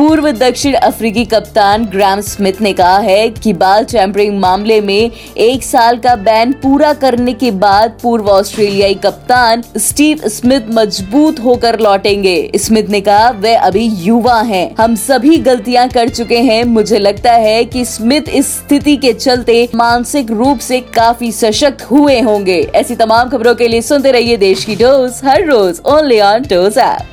पूर्व दक्षिण अफ्रीकी कप्तान ग्राम स्मिथ ने कहा है कि बाल टैंपरिंग मामले में एक साल का बैन पूरा करने के बाद पूर्व ऑस्ट्रेलियाई कप्तान स्टीव स्मिथ मज़बूत होकर लौटेंगे। स्मिथ ने कहा, वे अभी युवा हैं। हम सभी गलतियाँ कर चुके हैं। मुझे लगता है कि स्मिथ इस स्थिति के चलते मानसिक रूप से काफ़ी सशक्त हुए होंगे। ऐसी तमाम खबरों के लिए सुनते रहिए देश की डोज, हर रोज ओनली ऑन डोज ऐप।